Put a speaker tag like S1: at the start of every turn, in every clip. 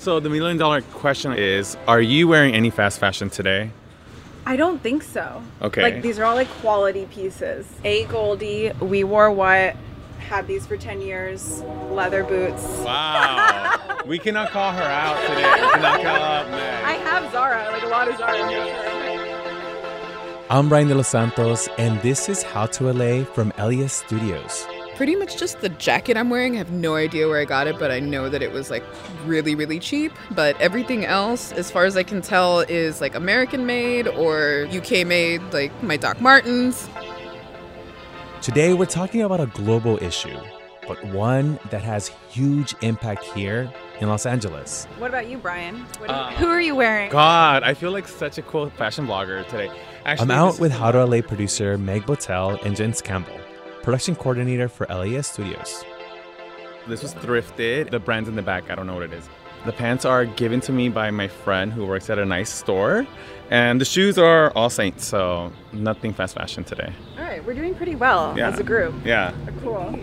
S1: So the million dollar question is, are you wearing any fast fashion today?
S2: I don't think so.
S1: Okay.
S2: Like these are all like quality pieces. A Goldie, we wore what? Had these for 10 years. Leather boots.
S1: Wow. we cannot call her out today. We cannot call out Meg.
S2: I have Zara, like a lot of Zara. Here.
S3: I'm Brian De Los Santos, and this is How to LA from LAist Studios.
S4: Pretty much just the jacket I'm wearing. I have no idea where I got it, but I know that it was like really, really cheap. But everything else, as far as I can tell, is like American made or UK made, like my Doc Martens.
S3: Today, we're talking about a global issue, but one that has huge impact here in Los Angeles.
S2: What about you, Brian? What
S1: Uh,
S2: who are you wearing?
S1: God, I feel like such a cool fashion blogger today. Actually,
S3: I'm out with How to LA producer Meg Botel and Jens Campbell, production coordinator for LAist Studios.
S1: This was thrifted. The brand's in the back. I don't know what it is. The pants are given to me by my friend who works at a nice store. And the shoes are all Saints, so nothing fast fashion today.
S2: All right, we're doing pretty well
S1: Yeah.
S2: as a group.
S1: Yeah.
S2: Uh, cool.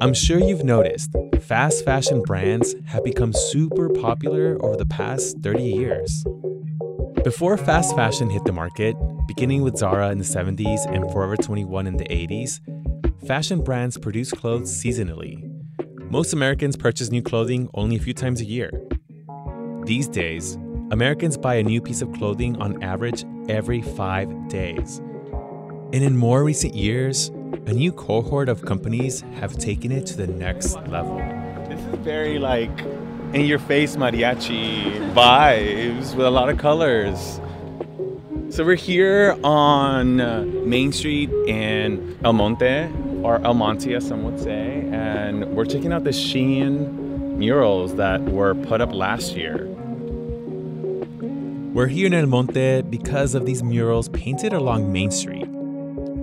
S3: I'm sure you've noticed fast fashion brands have become super popular over the past 30 years. Before fast fashion hit the market, beginning with Zara in the 70s and Forever 21 in the 80s, fashion brands produced clothes seasonally. Most Americans purchase new clothing only a few times a year. These days, Americans buy a new piece of clothing on average every five days. And in more recent years, a new cohort of companies have taken it to the next level.
S1: This is very like in your face mariachi vibes with a lot of colors. So we're here on Main Street in El Monte, or El Monte as some would say, and we're checking out the Shein murals that were put up last year.
S3: We're here in El Monte because of these murals painted along Main Street.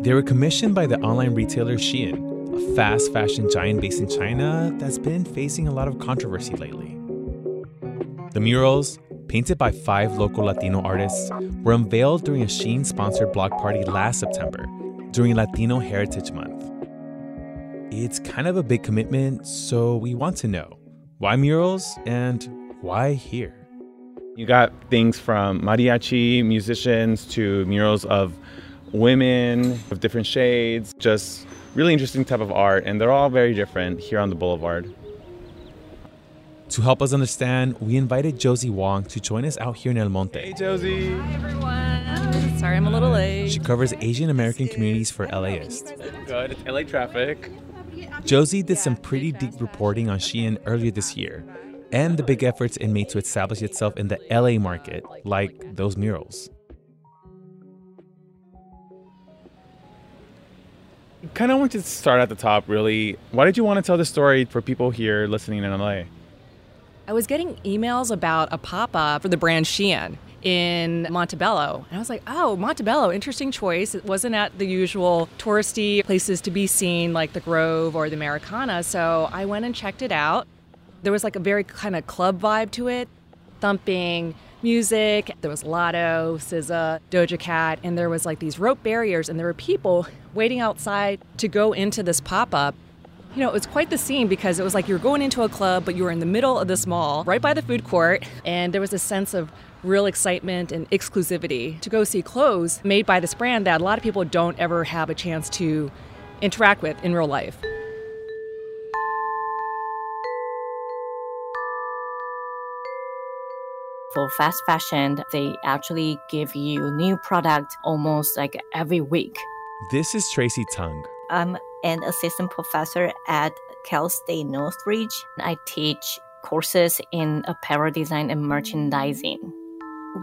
S3: They were commissioned by the online retailer Shein, a fast fashion giant based in China that's been facing a lot of controversy lately. The murals, painted by five local Latino artists, were unveiled during a Shein sponsored block party last September during Latino Heritage Month. It's kind of a big commitment, so we want to know why murals and why here?
S1: You got things from mariachi musicians to murals of women of different shades, just really interesting type of art, and they're all very different here on the boulevard.
S3: To help us understand, we invited Josie Huang to join us out here in El Monte.
S1: Hey, Josie.
S5: Hi, everyone. Sorry I'm a little late.
S3: She covers Asian American communities for LAist.
S1: Good. It's LA traffic.
S3: Josie did some pretty deep reporting on Shein earlier this year and the big efforts it made to establish itself in the LA market, like those murals.
S1: Kind of want to start at the top, really. Why did you want to tell this story for people here listening in LA?
S5: I was getting emails about a pop up for the brand Shein in Montebello. And I was like, oh, Montebello, interesting choice. It wasn't at the usual touristy places to be seen like the Grove or the Americana. So I went and checked it out. There was like a very kind of club vibe to it, thumping music. There was Latto, SZA, Doja Cat, and there was like these rope barriers, and there were people waiting outside to go into this pop up. You know, it was quite the scene because it was like you were going into a club, but you were in the middle of this mall, right by the food court, and there was a sense of real excitement and exclusivity to go see clothes made by this brand that a lot of people don't ever have a chance to interact with in real life.
S6: For fast fashion, they actually give you new product almost like every week.
S3: This is Tracie Tung.
S6: I'm an assistant professor at Cal State Northridge. I teach courses in apparel design and merchandising.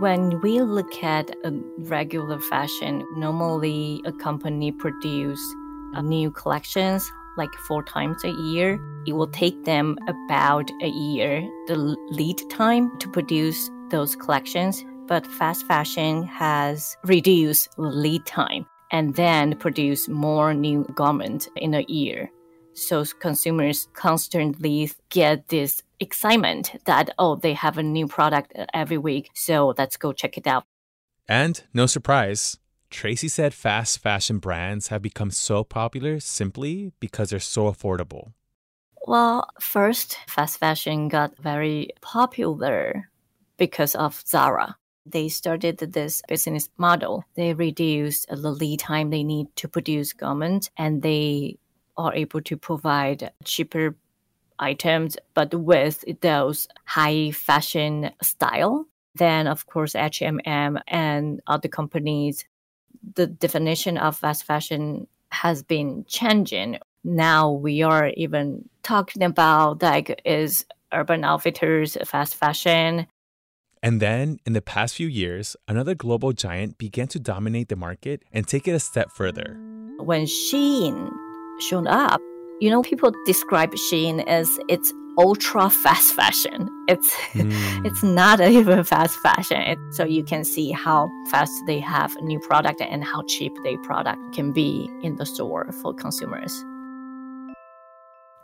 S6: When we look at a regular fashion, normally a company produce uh, new collections like four times a year. It will take them about a year, the lead time to produce those collections. But fast fashion has reduced lead time and then produce more new garments in a year. So consumers constantly get this excitement that, oh, they have a new product every week. So let's go check it out.
S3: And no surprise, Tracie said fast fashion brands have become so popular simply because they're so affordable.
S6: Well, first, fast fashion got very popular because of Zara. They started this business model. They reduced the lead time they need to produce garments and they are able to provide cheaper items, but with those high fashion style. Then, of course, H&M and other companies, the definition of fast fashion has been changing. Now we are even talking about like is Urban Outfitters fast fashion.
S3: And then, in the past few years, another global giant began to dominate the market and take it a step further.
S6: When Shein showed up, you know, people describe Shein as it's ultra fast fashion. It's mm. it's not even fast fashion. It, so you can see how fast they have a new product and how cheap their product can be in the store for consumers.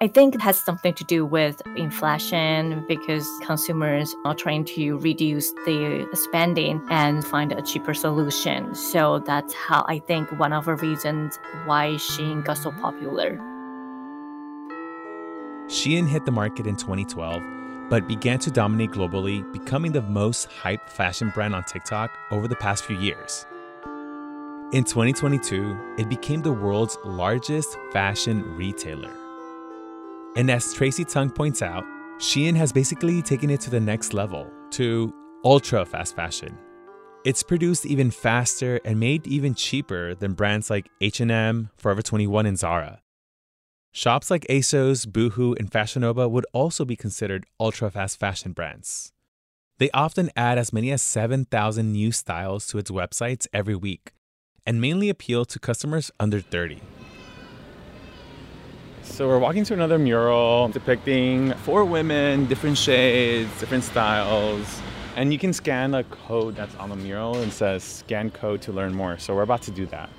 S6: I think it has something to do with inflation because consumers are trying to reduce their spending and find a cheaper solution. So that's how I think one of the reasons why Shein got so popular.
S3: Shein hit the market in 2012, but began to dominate globally, becoming the most hyped fashion brand on TikTok over the past few years. In 2022, it became the world's largest fashion retailer. And as Tracie Tung points out, Shein has basically taken it to the next level, to ultra fast fashion. It's produced even faster and made even cheaper than brands like H&M, Forever 21, and Zara. Shops like ASOS, Boohoo, and Fashion Nova would also be considered ultra fast fashion brands. They often add as many as 7,000 new styles to its websites every week and mainly appeal to customers under 30.
S1: So we're walking to another mural depicting four women, different shades, different styles. And you can scan a code that's on the mural and says scan code to learn more. So we're about to do that.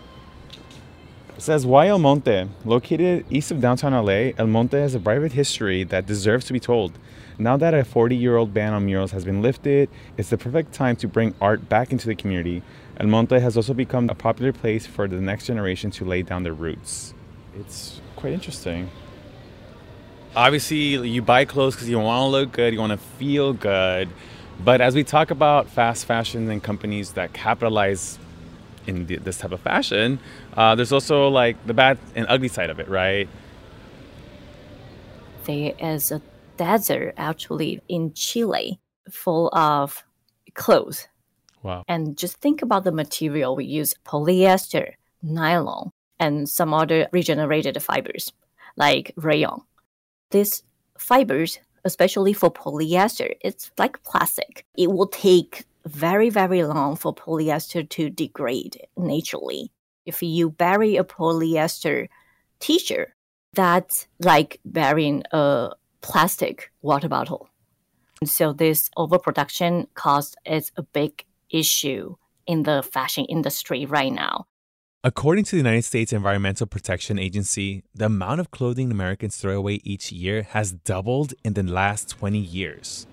S1: It says, Why El Monte? Located east of downtown LA, El Monte has a private history that deserves to be told. Now that a 40 year old ban on murals has been lifted, it's the perfect time to bring art back into the community. El Monte has also become a popular place for the next generation to lay down their roots. It's quite interesting. Obviously, you buy clothes because you want to look good, you want to feel good. But as we talk about fast fashion and companies that capitalize in the, this type of fashion, uh, there's also like the bad and ugly side of it, right?
S6: There is a desert actually in Chile full of clothes.
S3: Wow.
S6: And just think about the material we use polyester, nylon, and some other regenerated fibers like rayon. These fibers, especially for polyester, it's like plastic. It will take very, very long for polyester to degrade naturally. If you bury a polyester t shirt, that's like burying a plastic water bottle. And so this overproduction cost is a big issue in the fashion industry right now.
S3: According to the United States Environmental Protection Agency, the amount of clothing Americans throw away each year has doubled in the last 20 years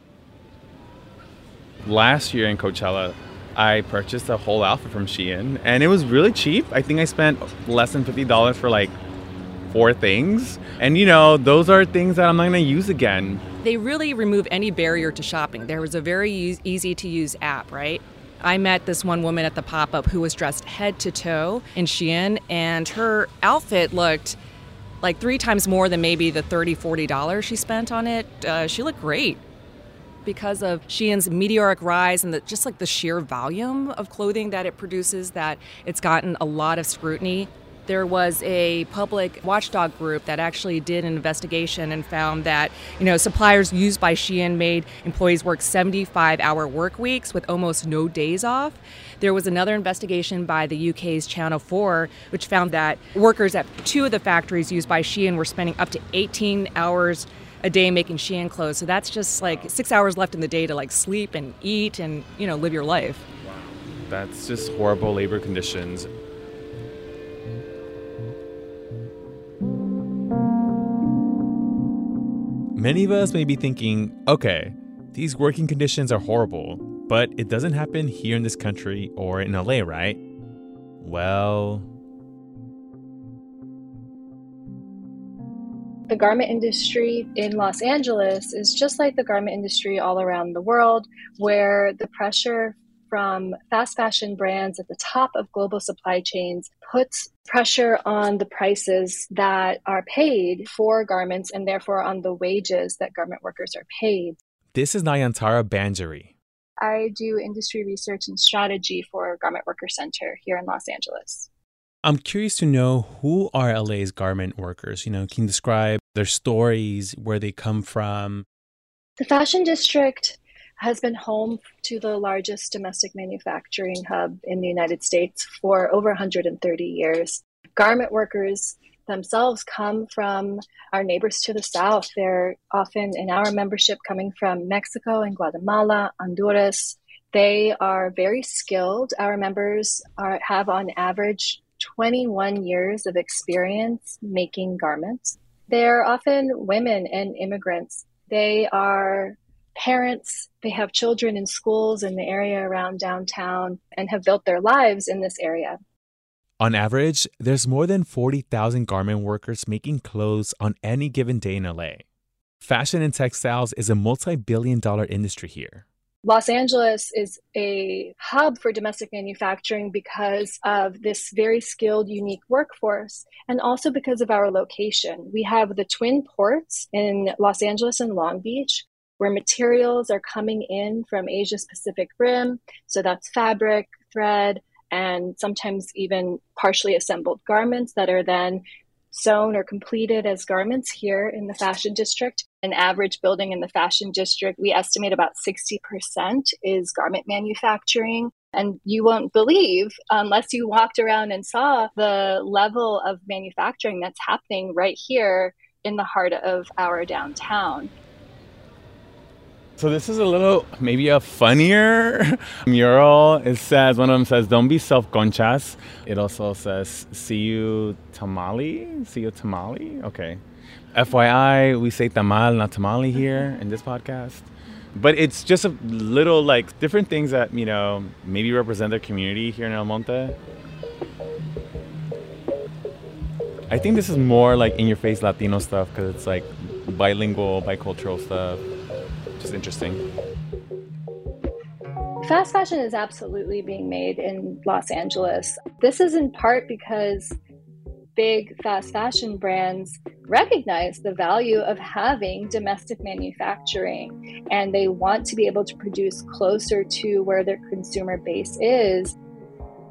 S1: last year in Coachella, I purchased a whole outfit from Shein, and it was really cheap. I think I spent less than fifty dollars for like four things, and you know those are things that I'm not going to use again.
S5: They really remove any barrier to shopping. There was a very easy to use app, right? I met this one woman at the pop up who was dressed head to toe in Shein, and her outfit looked like three times more than maybe the $30, $40 she spent on it. Uh, she looked great. because of Shein's meteoric rise and the, just like the sheer volume of clothing that it produces that it's gotten a lot of scrutiny. There was a public watchdog group that actually did an investigation and found that, you know, suppliers used by Shein made employees work 75-hour work weeks with almost no days off. There was another investigation by the UK's Channel 4 which found that workers at two of the factories used by Shein were spending up to 18 hours a day making Shein clothes. So that's just like 6 hours left in the day to like sleep and eat and, you know, live your life. Wow.
S3: That's just horrible labor conditions. Many of us may be thinking, okay, these working conditions are horrible, but it doesn't happen here in this country or in LA, right? Well,
S7: the garment industry in Los Angeles is just like the garment industry all around the world, where the pressure from fast fashion brands at the top of global supply chains puts pressure on the prices that are paid for garments and therefore on the wages that garment workers are paid.
S3: This is Nayantara Banerjee.
S7: I do industry research and strategy for Garment Worker Center here in Los Angeles.
S3: I'm curious to know who are LA's garment workers? You know, can you describe their stories, where they come from?
S7: The Fashion District has been home to the largest domestic manufacturing hub in the United States for over 130 years. Garment workers themselves come from our neighbors to the south. They're often in our membership coming from Mexico and Guatemala, Honduras. They are very skilled. Our members are, have, on average, 21 years of experience making garments. They're often women and immigrants. They are parents, they have children in schools in the area around downtown and have built their lives in this area.
S3: On average, there's more than 40,000 garment workers making clothes on any given day in LA. Fashion and textiles is a multi billion dollar industry here.
S7: Los Angeles is a hub for domestic manufacturing because of this very skilled, unique workforce, and also because of our location. We have the twin ports in Los Angeles and Long Beach, where materials are coming in from Asia's Pacific Rim. So that's fabric, thread, and sometimes even partially assembled garments that are then sewn or completed as garments here in the fashion district. An average building in the fashion district, we estimate about 60% is garment manufacturing. And you won't believe, unless you walked around and saw the level of manufacturing that's happening right here in the heart of our downtown.
S1: So this is a little maybe a funnier mural. It says one of them says "Don't be self conchas." It also says "See you tamale." See you tamale. Okay. FYI, we say tamal, not tamale here mm-hmm. in this podcast. But it's just a little like different things that you know maybe represent their community here in El Monte. I think this is more like in your face Latino stuff because it's like bilingual, bicultural stuff interesting.
S7: Fast fashion is absolutely being made in Los Angeles. This is in part because big fast fashion brands recognize the value of having domestic manufacturing and they want to be able to produce closer to where their consumer base is.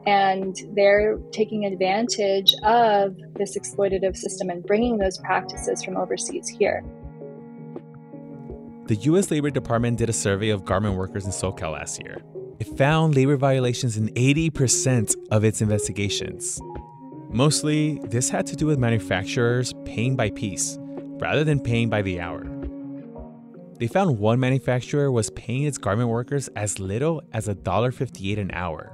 S7: And they're taking advantage of this exploitative system and bringing those practices from overseas here.
S3: The US Labor Department did a survey of garment workers in SoCal last year. It found labor violations in 80% of its investigations. Mostly, this had to do with manufacturers paying by piece rather than paying by the hour. They found one manufacturer was paying its garment workers as little as $1.58 an hour.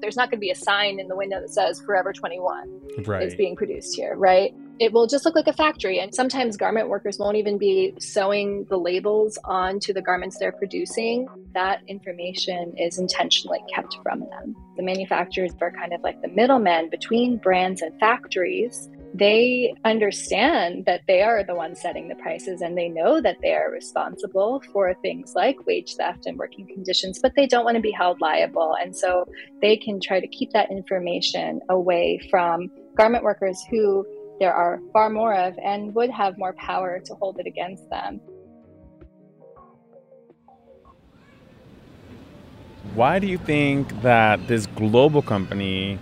S7: There's not going to be a sign in the window that says Forever 21
S3: right.
S7: is being produced here, right? It will just look like a factory. And sometimes garment workers won't even be sewing the labels onto the garments they're producing. That information is intentionally kept from them. The manufacturers are kind of like the middlemen between brands and factories. They understand that they are the ones setting the prices and they know that they are responsible for things like wage theft and working conditions, but they don't want to be held liable. And so they can try to keep that information away from garment workers who there are far more of and would have more power to hold it against them.
S1: Why do you think that this global company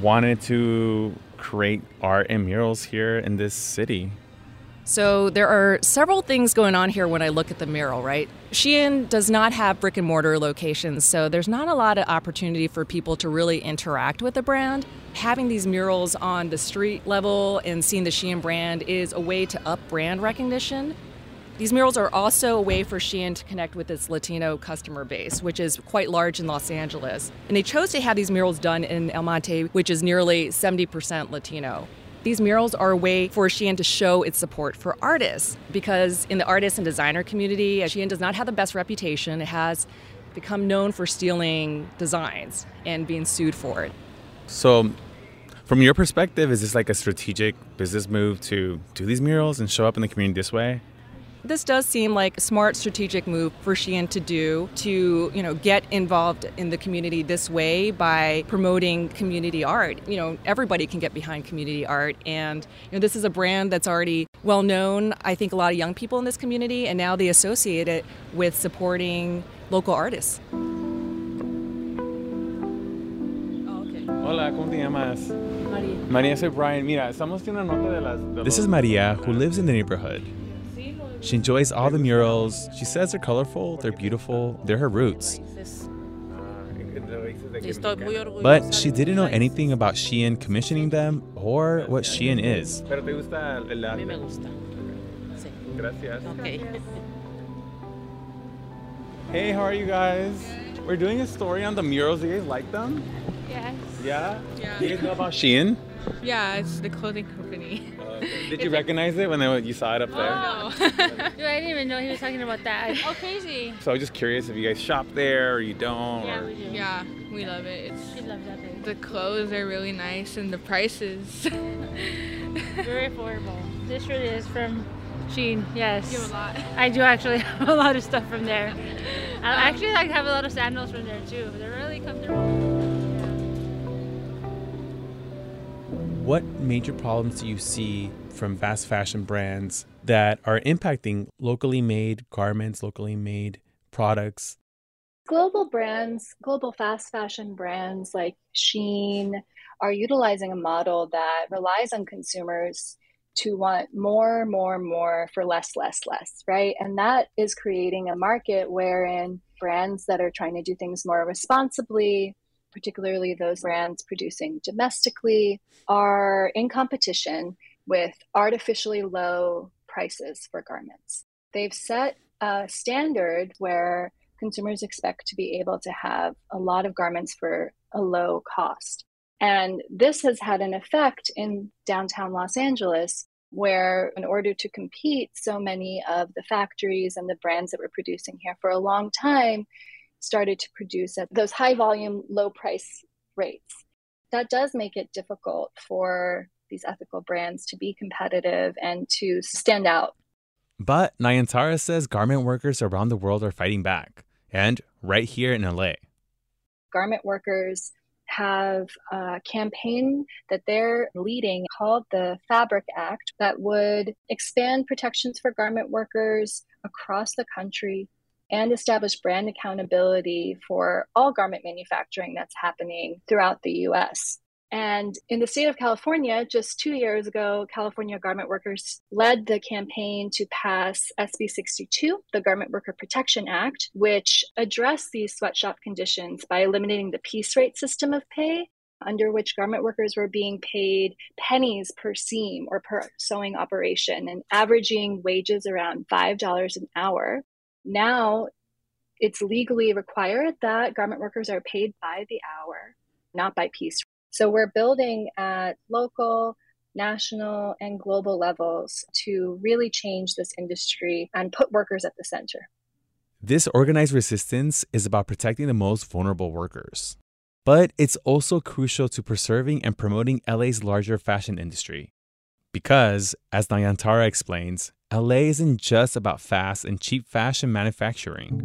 S1: wanted to create art and murals here in this city?
S5: So there are several things going on here when I look at the mural, right? Shein does not have brick and mortar locations, so there's not a lot of opportunity for people to really interact with the brand. Having these murals on the street level and seeing the Shein brand is a way to up brand recognition. These murals are also a way for Shein to connect with its Latino customer base, which is quite large in Los Angeles. And they chose to have these murals done in El Monte, which is nearly 70% Latino. These murals are a way for Shein to show its support for artists because in the artist and designer community, Shein does not have the best reputation. It has become known for stealing designs and being sued for it.
S1: So, from your perspective, is this like a strategic business move to do these murals and show up in the community this way?
S5: This does seem like a smart strategic move for Shein to do to, you know, get involved in the community this way by promoting community art. You know, everybody can get behind community art and you know this is a brand that's already well known. I think a lot of young people in this community and now they associate it with supporting local artists.
S1: Hola, ¿cómo te llamas? María. María, soy Brian. Mira, estamos haciendo una nota de las. De
S3: This is Maria, who lives in the neighborhood. She enjoys all the murals. She says they're colorful, they're beautiful, they're her roots. But she didn't know anything about Shein commissioning them or what Shein is.
S1: Pero te gusta el arte?
S8: me gusta. Sí.
S1: Gracias.
S8: Okay.
S1: Hey, how are you guys? We're doing a story on the murals. Do you guys like them?
S9: Yes.
S1: Yeah?
S9: Yeah.
S1: Do you guys know about Shein?
S9: Yeah, it's the clothing company.
S1: Uh, did you recognize it when they, you saw it up there?
S9: Oh.
S8: Dude, I didn't even know he was talking about that.
S9: oh, crazy.
S1: So I was just curious if you guys shop there or you don't.
S8: Yeah,
S1: or...
S8: we do.
S9: Yeah, we love it. It's
S8: She loves that thing.
S9: the clothes are really nice and the prices.
S8: Very affordable. This really is from Shein. Yes.
S9: You have a lot.
S8: I do actually have a lot of stuff from there. I actually like have a lot of sandals from there too. They're really comfortable.
S3: What major problems do you see from fast fashion brands that are impacting locally made garments, locally made products?
S7: Global brands, global fast fashion brands like Shein are utilizing a model that relies on consumers to want more, more, more for less, less, less, right? And that is creating a market wherein brands that are trying to do things more responsibly, particularly those brands producing domestically, are in competition with artificially low prices for garments. They've set a standard where consumers expect to be able to have a lot of garments for a low cost. And this has had an effect in downtown Los Angeles, where in order to compete, so many of the factories and the brands that were producing here for a long time started to produce at those high volume, low price rates. That does make it difficult for these ethical brands to be competitive and to stand out.
S3: But Nayantara says garment workers around the world are fighting back, and right here in LA.
S7: Garment workers have a campaign that they're leading called the Fabric Act that would expand protections for garment workers across the country and establish brand accountability for all garment manufacturing that's happening throughout the US. And in the state of California, just two years ago, California garment workers led the campaign to pass SB 62, the Garment Worker Protection Act, which addressed these sweatshop conditions by eliminating the piece rate system of pay, under which garment workers were being paid pennies per seam or per sewing operation and averaging wages around $5 an hour. Now it's legally required that garment workers are paid by the hour, not by piece. So we're building at local, national, and global levels to really change this industry and put workers at the center.
S3: This organized resistance is about protecting the most vulnerable workers. But it's also crucial to preserving and promoting LA's larger fashion industry. Because, as Nayantara explains, LA isn't just about fast and cheap fashion manufacturing.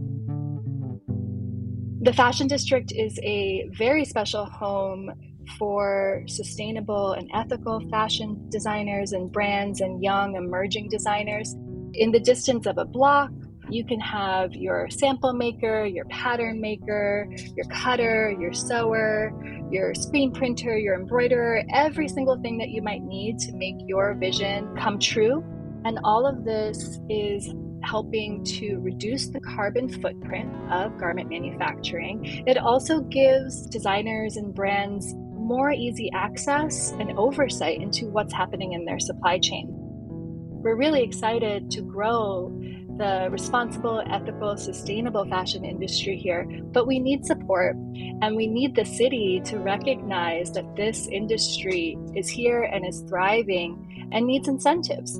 S7: The fashion district is a very special home for sustainable and ethical fashion designers and brands and young emerging designers. In the distance of a block You can have your sample maker, your pattern maker, your cutter, your sewer, your screen printer, your embroiderer, every single thing that you might need to make your vision come true. And all of this is helping to reduce the carbon footprint of garment manufacturing. It also gives designers and brands more easy access and oversight into what's happening in their supply chain. We're really excited to grow the responsible, ethical, sustainable fashion industry here, but we need support and we need the city to recognize that this industry is here and is thriving and needs incentives.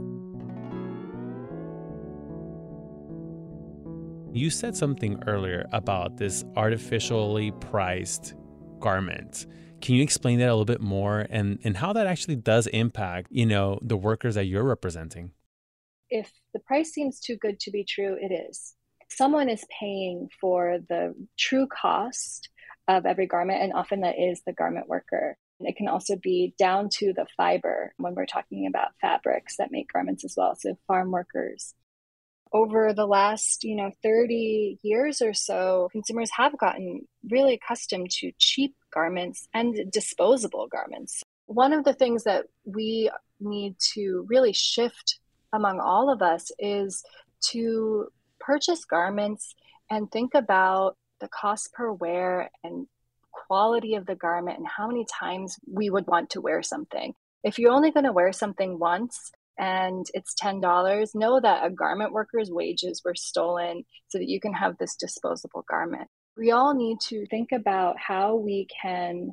S3: You said something earlier about this artificially priced garment. Can you explain that a little bit more and, and how that actually does impact, you know, the workers that you're representing?
S7: If the price seems too good to be true, it is. Someone is paying for the true cost of every garment, and often that is the garment worker. It can also be down to the fiber when we're talking about fabrics that make garments as well, so farm workers over the last, you know, 30 years or so, consumers have gotten really accustomed to cheap garments and disposable garments. One of the things that we need to really shift among all of us is to purchase garments and think about the cost per wear and quality of the garment and how many times we would want to wear something. If you're only going to wear something once, and it's $10, know that a garment worker's wages were stolen so that you can have this disposable garment. We all need to think about how we can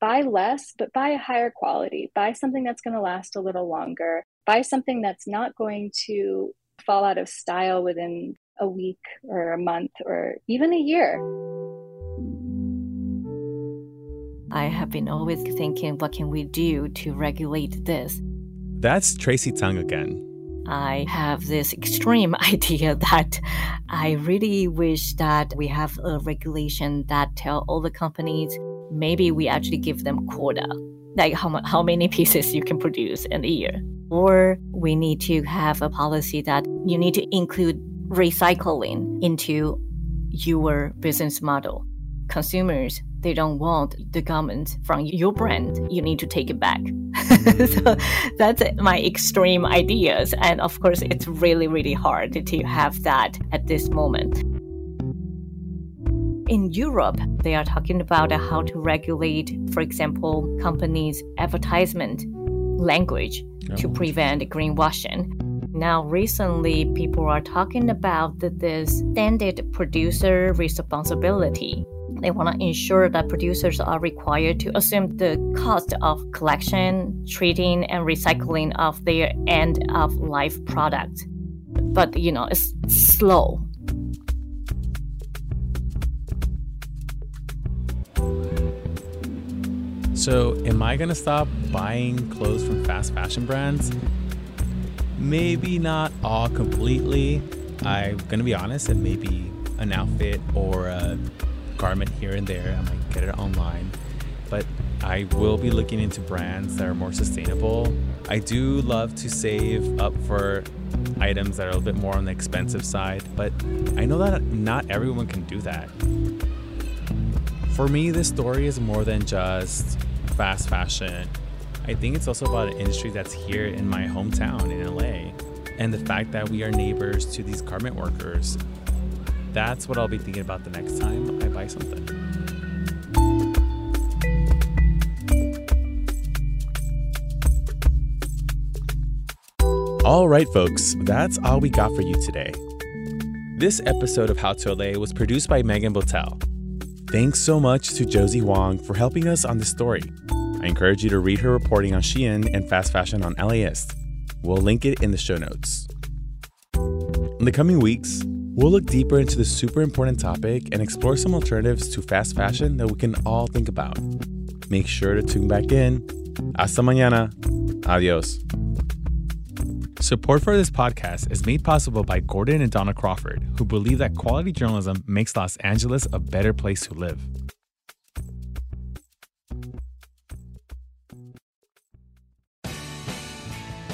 S7: buy less, but buy a higher quality, buy something that's going to last a little longer, buy something that's not going to fall out of style within a week or a month or even a year.
S6: I have been always thinking, what can we do to regulate this?
S3: That's Tracie Tung again.
S6: I have this extreme idea that I really wish that we have a regulation that tell all the companies maybe we actually give them quota, like how, how many pieces you can produce in a year. Or we need to have a policy that you need to include recycling into your business model. Consumers they don't want the garment from your brand, you need to take it back. so mm. that's my extreme ideas. And of course, it's really, really hard to have that at this moment. In Europe, they are talking about how to regulate, for example, companies' advertisement language to oh. prevent greenwashing. Now, recently, people are talking about this standard producer responsibility they want to ensure that producers are required to assume the cost of collection, treating, and recycling of their end of life product. But, you know, it's slow.
S3: So, am I going to stop buying clothes from fast fashion brands? Maybe not all completely. I'm going to be honest, and maybe an outfit or a garment here and there. I might get it online. But I will be looking into brands that are more sustainable. I do love to save up for items that are a little bit more on the expensive side, but I know that not everyone can do that. For me, this story is more than just fast fashion. I think it's also about an industry that's here in my hometown in LA and the fact that we are neighbors to these garment workers that's what I'll be thinking about the next time I buy something. All right, folks, that's all we got for you today. This episode of How to LA was produced by Megan Botel. Thanks so much to Josie Huang for helping us on this story. I encourage you to read her reporting on Shein and fast fashion on LAist. We'll link it in the show notes. In the coming weeks, We'll look deeper into this super important topic and explore some alternatives to fast fashion that we can all think about. Make sure to tune back in. Hasta mañana. Adios. Support for this podcast is made possible by Gordon and Donna Crawford, who believe that quality journalism makes Los Angeles a better place to live.